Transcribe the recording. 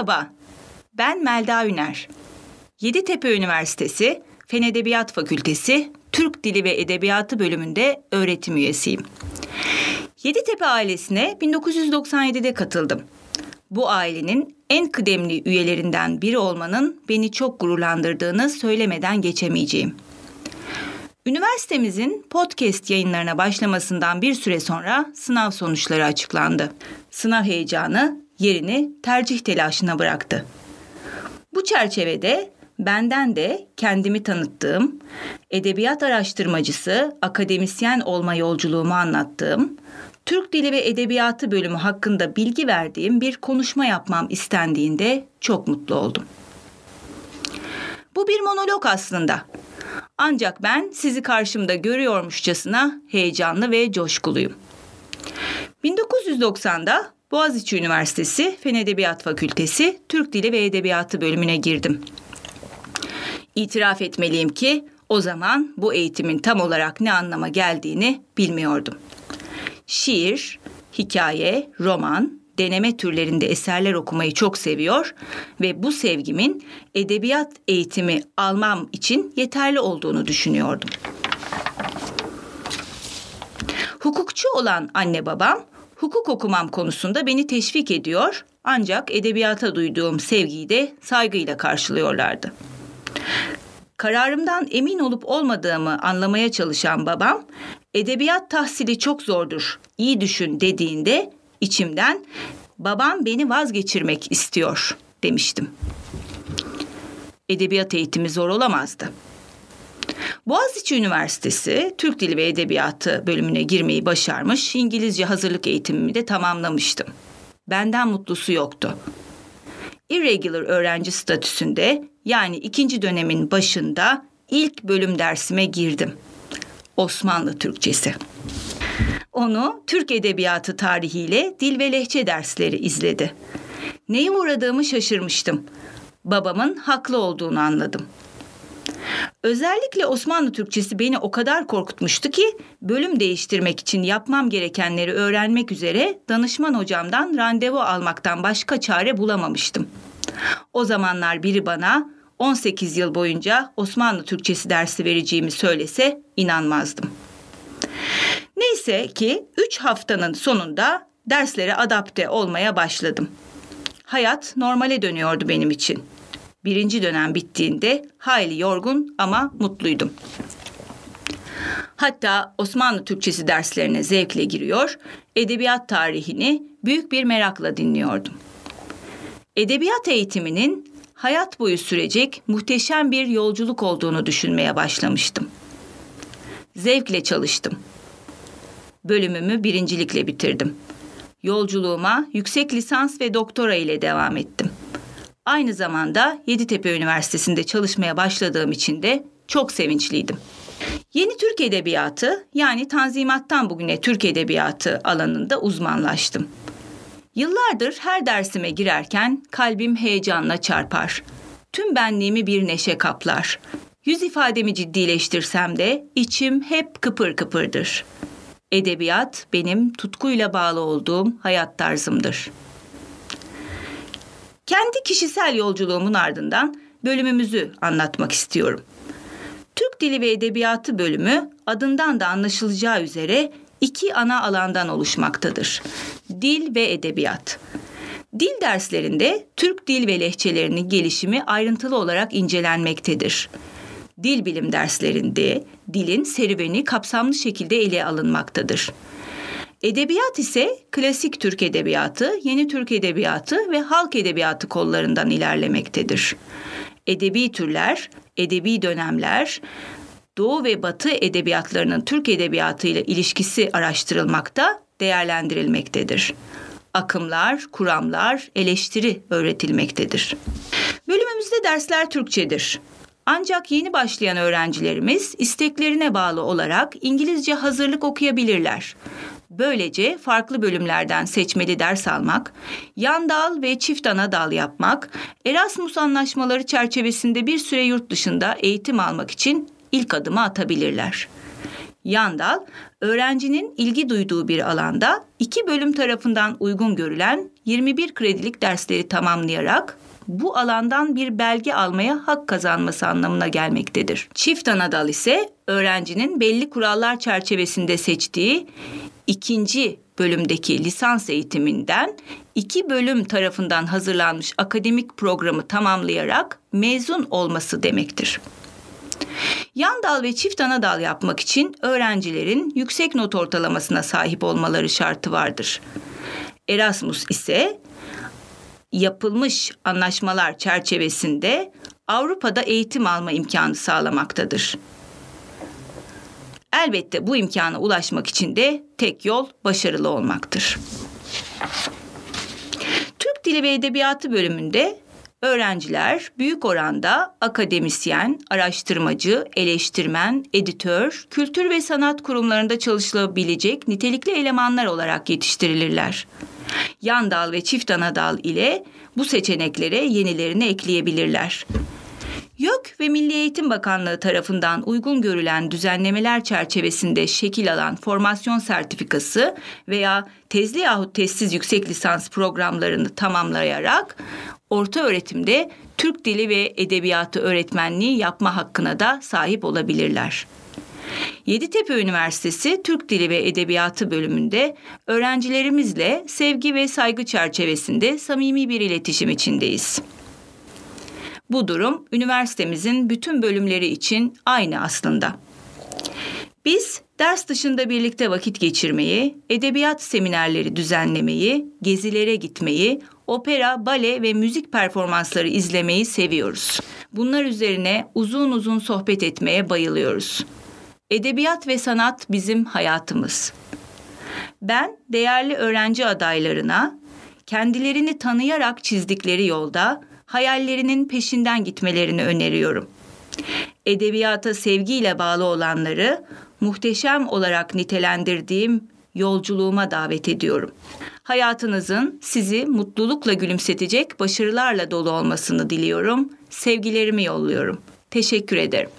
Merhaba, ben Melda Üner. Yeditepe Üniversitesi Fen Edebiyat Fakültesi Türk Dili ve Edebiyatı bölümünde öğretim üyesiyim. Yeditepe ailesine 1997'de katıldım. Bu ailenin en kıdemli üyelerinden biri olmanın beni çok gururlandırdığını söylemeden geçemeyeceğim. Üniversitemizin podcast yayınlarına başlamasından bir süre sonra sınav sonuçları açıklandı. Sınav heyecanı yerini tercih telaşına bıraktı. Bu çerçevede benden de kendimi tanıttığım, edebiyat araştırmacısı, akademisyen olma yolculuğumu anlattığım, Türk Dili ve Edebiyatı bölümü hakkında bilgi verdiğim bir konuşma yapmam istendiğinde çok mutlu oldum. Bu bir monolog aslında. Ancak ben sizi karşımda görüyormuşçasına heyecanlı ve coşkuluyum. 1990'da Boğaziçi Üniversitesi Fen Edebiyat Fakültesi Türk Dili ve Edebiyatı bölümüne girdim. İtiraf etmeliyim ki o zaman bu eğitimin tam olarak ne anlama geldiğini bilmiyordum. Şiir, hikaye, roman, deneme türlerinde eserler okumayı çok seviyor ve bu sevgimin edebiyat eğitimi almam için yeterli olduğunu düşünüyordum. Hukukçu olan anne babam hukuk okumam konusunda beni teşvik ediyor ancak edebiyata duyduğum sevgiyi de saygıyla karşılıyorlardı. Kararımdan emin olup olmadığımı anlamaya çalışan babam, edebiyat tahsili çok zordur, iyi düşün dediğinde içimden babam beni vazgeçirmek istiyor demiştim. Edebiyat eğitimi zor olamazdı. Boğaziçi Üniversitesi Türk Dili ve Edebiyatı bölümüne girmeyi başarmış, İngilizce hazırlık eğitimimi de tamamlamıştım. Benden mutlusu yoktu. Irregular öğrenci statüsünde yani ikinci dönemin başında ilk bölüm dersime girdim. Osmanlı Türkçesi. Onu Türk Edebiyatı tarihiyle dil ve lehçe dersleri izledi. Neye uğradığımı şaşırmıştım. Babamın haklı olduğunu anladım. Özellikle Osmanlı Türkçesi beni o kadar korkutmuştu ki bölüm değiştirmek için yapmam gerekenleri öğrenmek üzere danışman hocamdan randevu almaktan başka çare bulamamıştım. O zamanlar biri bana 18 yıl boyunca Osmanlı Türkçesi dersi vereceğimi söylese inanmazdım. Neyse ki 3 haftanın sonunda derslere adapte olmaya başladım. Hayat normale dönüyordu benim için. Birinci dönem bittiğinde hayli yorgun ama mutluydum. Hatta Osmanlı Türkçesi derslerine zevkle giriyor, edebiyat tarihini büyük bir merakla dinliyordum. Edebiyat eğitiminin hayat boyu sürecek muhteşem bir yolculuk olduğunu düşünmeye başlamıştım. Zevkle çalıştım. Bölümümü birincilikle bitirdim. Yolculuğuma yüksek lisans ve doktora ile devam ettim. Aynı zamanda Yeditepe Üniversitesi'nde çalışmaya başladığım için de çok sevinçliydim. Yeni Türk Edebiyatı yani Tanzimat'tan bugüne Türk Edebiyatı alanında uzmanlaştım. Yıllardır her dersime girerken kalbim heyecanla çarpar. Tüm benliğimi bir neşe kaplar. Yüz ifademi ciddileştirsem de içim hep kıpır kıpırdır. Edebiyat benim tutkuyla bağlı olduğum hayat tarzımdır. Kendi kişisel yolculuğumun ardından bölümümüzü anlatmak istiyorum. Türk Dili ve Edebiyatı bölümü adından da anlaşılacağı üzere iki ana alandan oluşmaktadır. Dil ve edebiyat. Dil derslerinde Türk dil ve lehçelerinin gelişimi ayrıntılı olarak incelenmektedir. Dil bilim derslerinde dilin serüveni kapsamlı şekilde ele alınmaktadır. Edebiyat ise klasik Türk edebiyatı, yeni Türk edebiyatı ve halk edebiyatı kollarından ilerlemektedir. Edebi türler, edebi dönemler, Doğu ve Batı edebiyatlarının Türk edebiyatı ile ilişkisi araştırılmakta, değerlendirilmektedir. Akımlar, kuramlar, eleştiri öğretilmektedir. Bölümümüzde dersler Türkçedir. Ancak yeni başlayan öğrencilerimiz isteklerine bağlı olarak İngilizce hazırlık okuyabilirler. Böylece farklı bölümlerden seçmeli ders almak, yan dal ve çift ana dal yapmak, Erasmus anlaşmaları çerçevesinde bir süre yurt dışında eğitim almak için ilk adımı atabilirler. Yan dal, öğrencinin ilgi duyduğu bir alanda iki bölüm tarafından uygun görülen 21 kredilik dersleri tamamlayarak bu alandan bir belge almaya hak kazanması anlamına gelmektedir. Çift ana dal ise öğrencinin belli kurallar çerçevesinde seçtiği ikinci bölümdeki lisans eğitiminden iki bölüm tarafından hazırlanmış akademik programı tamamlayarak mezun olması demektir. Yan dal ve çift ana dal yapmak için öğrencilerin yüksek not ortalamasına sahip olmaları şartı vardır. Erasmus ise yapılmış anlaşmalar çerçevesinde Avrupa'da eğitim alma imkanı sağlamaktadır. Elbette bu imkana ulaşmak için de tek yol başarılı olmaktır. Türk Dili ve Edebiyatı bölümünde öğrenciler büyük oranda akademisyen, araştırmacı, eleştirmen, editör, kültür ve sanat kurumlarında çalışılabilecek nitelikli elemanlar olarak yetiştirilirler. Yan dal ve çift ana dal ile bu seçeneklere yenilerini ekleyebilirler. YÖK ve Milli Eğitim Bakanlığı tarafından uygun görülen düzenlemeler çerçevesinde şekil alan formasyon sertifikası veya tezli yahut tezsiz yüksek lisans programlarını tamamlayarak orta öğretimde Türk Dili ve Edebiyatı öğretmenliği yapma hakkına da sahip olabilirler. Yeditepe Üniversitesi Türk Dili ve Edebiyatı bölümünde öğrencilerimizle sevgi ve saygı çerçevesinde samimi bir iletişim içindeyiz. Bu durum üniversitemizin bütün bölümleri için aynı aslında. Biz ders dışında birlikte vakit geçirmeyi, edebiyat seminerleri düzenlemeyi, gezilere gitmeyi, opera, bale ve müzik performansları izlemeyi seviyoruz. Bunlar üzerine uzun uzun sohbet etmeye bayılıyoruz. Edebiyat ve sanat bizim hayatımız. Ben değerli öğrenci adaylarına kendilerini tanıyarak çizdikleri yolda hayallerinin peşinden gitmelerini öneriyorum. Edebiyata sevgiyle bağlı olanları muhteşem olarak nitelendirdiğim yolculuğuma davet ediyorum. Hayatınızın sizi mutlulukla gülümsetecek başarılarla dolu olmasını diliyorum. Sevgilerimi yolluyorum. Teşekkür ederim.